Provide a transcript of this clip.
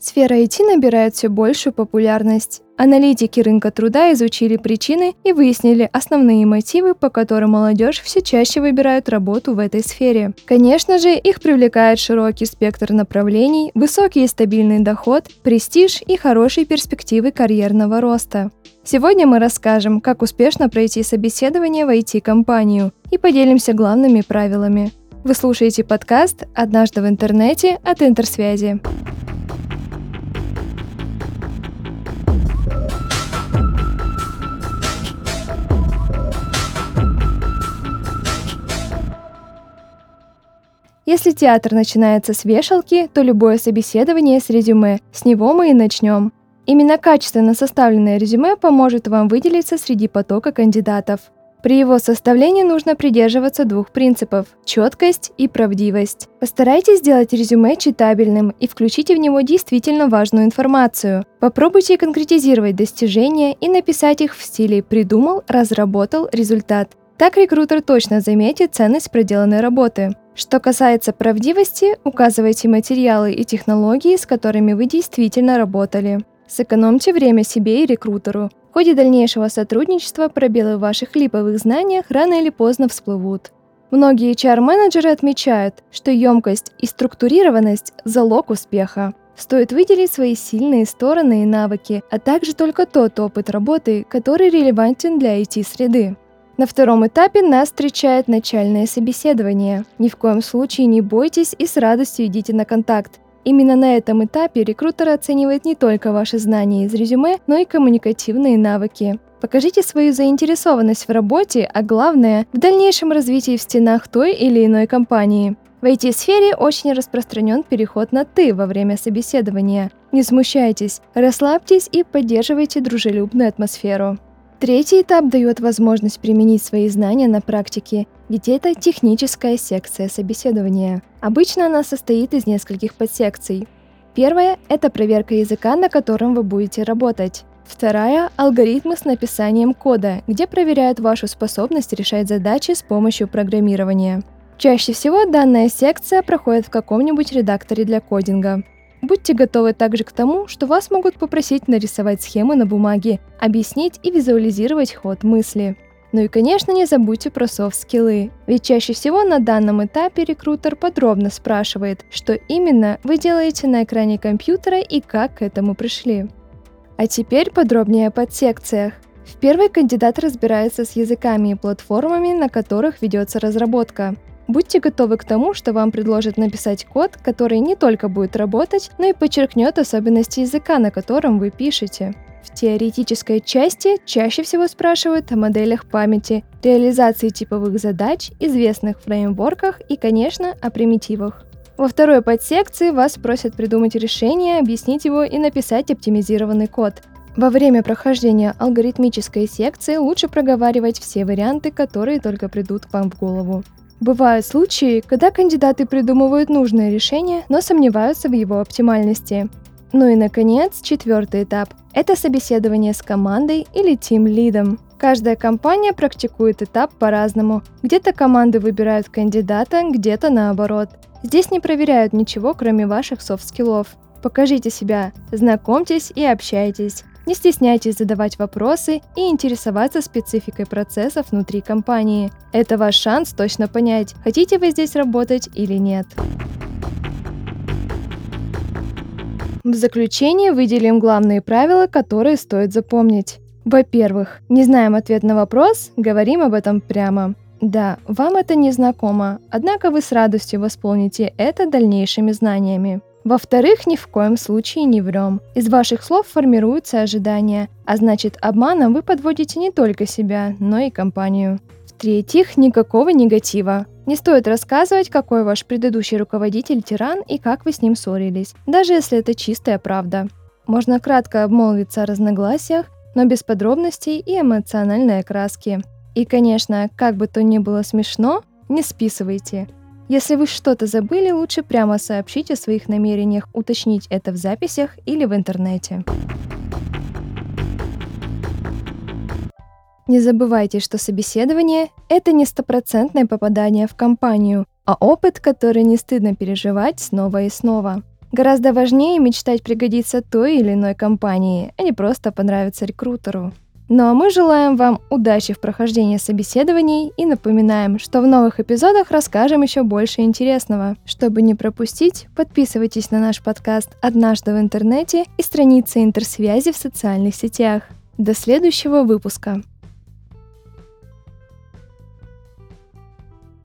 Сфера IT набирает все большую популярность. Аналитики рынка труда изучили причины и выяснили основные мотивы, по которым молодежь все чаще выбирает работу в этой сфере. Конечно же, их привлекает широкий спектр направлений, высокий и стабильный доход, престиж и хорошие перспективы карьерного роста. Сегодня мы расскажем, как успешно пройти собеседование в IT-компанию и поделимся главными правилами. Вы слушаете подкаст «Однажды в интернете» от Интерсвязи. Если театр начинается с вешалки, то любое собеседование с резюме, с него мы и начнем. Именно качественно составленное резюме поможет вам выделиться среди потока кандидатов. При его составлении нужно придерживаться двух принципов – четкость и правдивость. Постарайтесь сделать резюме читабельным и включите в него действительно важную информацию. Попробуйте конкретизировать достижения и написать их в стиле «придумал», «разработал», «результат». Так рекрутер точно заметит ценность проделанной работы. Что касается правдивости, указывайте материалы и технологии, с которыми вы действительно работали. Сэкономьте время себе и рекрутеру. В ходе дальнейшего сотрудничества пробелы в ваших липовых знаниях рано или поздно всплывут. Многие HR-менеджеры отмечают, что емкость и структурированность – залог успеха. Стоит выделить свои сильные стороны и навыки, а также только тот опыт работы, который релевантен для IT-среды. На втором этапе нас встречает начальное собеседование. Ни в коем случае не бойтесь и с радостью идите на контакт. Именно на этом этапе рекрутер оценивает не только ваши знания из резюме, но и коммуникативные навыки. Покажите свою заинтересованность в работе, а главное, в дальнейшем развитии в стенах той или иной компании. В IT-сфере очень распространен переход на «ты» во время собеседования. Не смущайтесь, расслабьтесь и поддерживайте дружелюбную атмосферу. Третий этап дает возможность применить свои знания на практике, ведь это техническая секция собеседования. Обычно она состоит из нескольких подсекций. Первая – это проверка языка, на котором вы будете работать. Вторая – алгоритмы с написанием кода, где проверяют вашу способность решать задачи с помощью программирования. Чаще всего данная секция проходит в каком-нибудь редакторе для кодинга. Будьте готовы также к тому, что вас могут попросить нарисовать схемы на бумаге, объяснить и визуализировать ход мысли. Ну и, конечно, не забудьте про софт-скиллы, ведь чаще всего на данном этапе рекрутер подробно спрашивает, что именно вы делаете на экране компьютера и как к этому пришли. А теперь подробнее о подсекциях. В первой кандидат разбирается с языками и платформами, на которых ведется разработка. Будьте готовы к тому, что вам предложат написать код, который не только будет работать, но и подчеркнет особенности языка, на котором вы пишете. В теоретической части чаще всего спрашивают о моделях памяти, реализации типовых задач, известных фреймворках и, конечно, о примитивах. Во второй подсекции вас просят придумать решение, объяснить его и написать оптимизированный код. Во время прохождения алгоритмической секции лучше проговаривать все варианты, которые только придут к вам в голову. Бывают случаи, когда кандидаты придумывают нужное решение, но сомневаются в его оптимальности. Ну и, наконец, четвертый этап – это собеседование с командой или тим-лидом. Каждая компания практикует этап по-разному. Где-то команды выбирают кандидата, где-то наоборот. Здесь не проверяют ничего, кроме ваших софт-скиллов. Покажите себя, знакомьтесь и общайтесь. Не стесняйтесь задавать вопросы и интересоваться спецификой процессов внутри компании. Это ваш шанс точно понять, хотите вы здесь работать или нет. В заключение выделим главные правила, которые стоит запомнить. Во-первых, не знаем ответ на вопрос, говорим об этом прямо. Да, вам это не знакомо, однако вы с радостью восполните это дальнейшими знаниями. Во-вторых, ни в коем случае не врем. Из ваших слов формируются ожидания, а значит обманом вы подводите не только себя, но и компанию. В-третьих, никакого негатива. Не стоит рассказывать, какой ваш предыдущий руководитель тиран и как вы с ним ссорились, даже если это чистая правда. Можно кратко обмолвиться о разногласиях, но без подробностей и эмоциональной окраски. И, конечно, как бы то ни было смешно, не списывайте – если вы что-то забыли, лучше прямо сообщите о своих намерениях уточнить это в записях или в интернете. Не забывайте, что собеседование – это не стопроцентное попадание в компанию, а опыт, который не стыдно переживать снова и снова. Гораздо важнее мечтать пригодиться той или иной компании, а не просто понравиться рекрутеру. Ну а мы желаем вам удачи в прохождении собеседований и напоминаем, что в новых эпизодах расскажем еще больше интересного. Чтобы не пропустить, подписывайтесь на наш подкаст «Однажды в интернете» и страницы интерсвязи в социальных сетях. До следующего выпуска!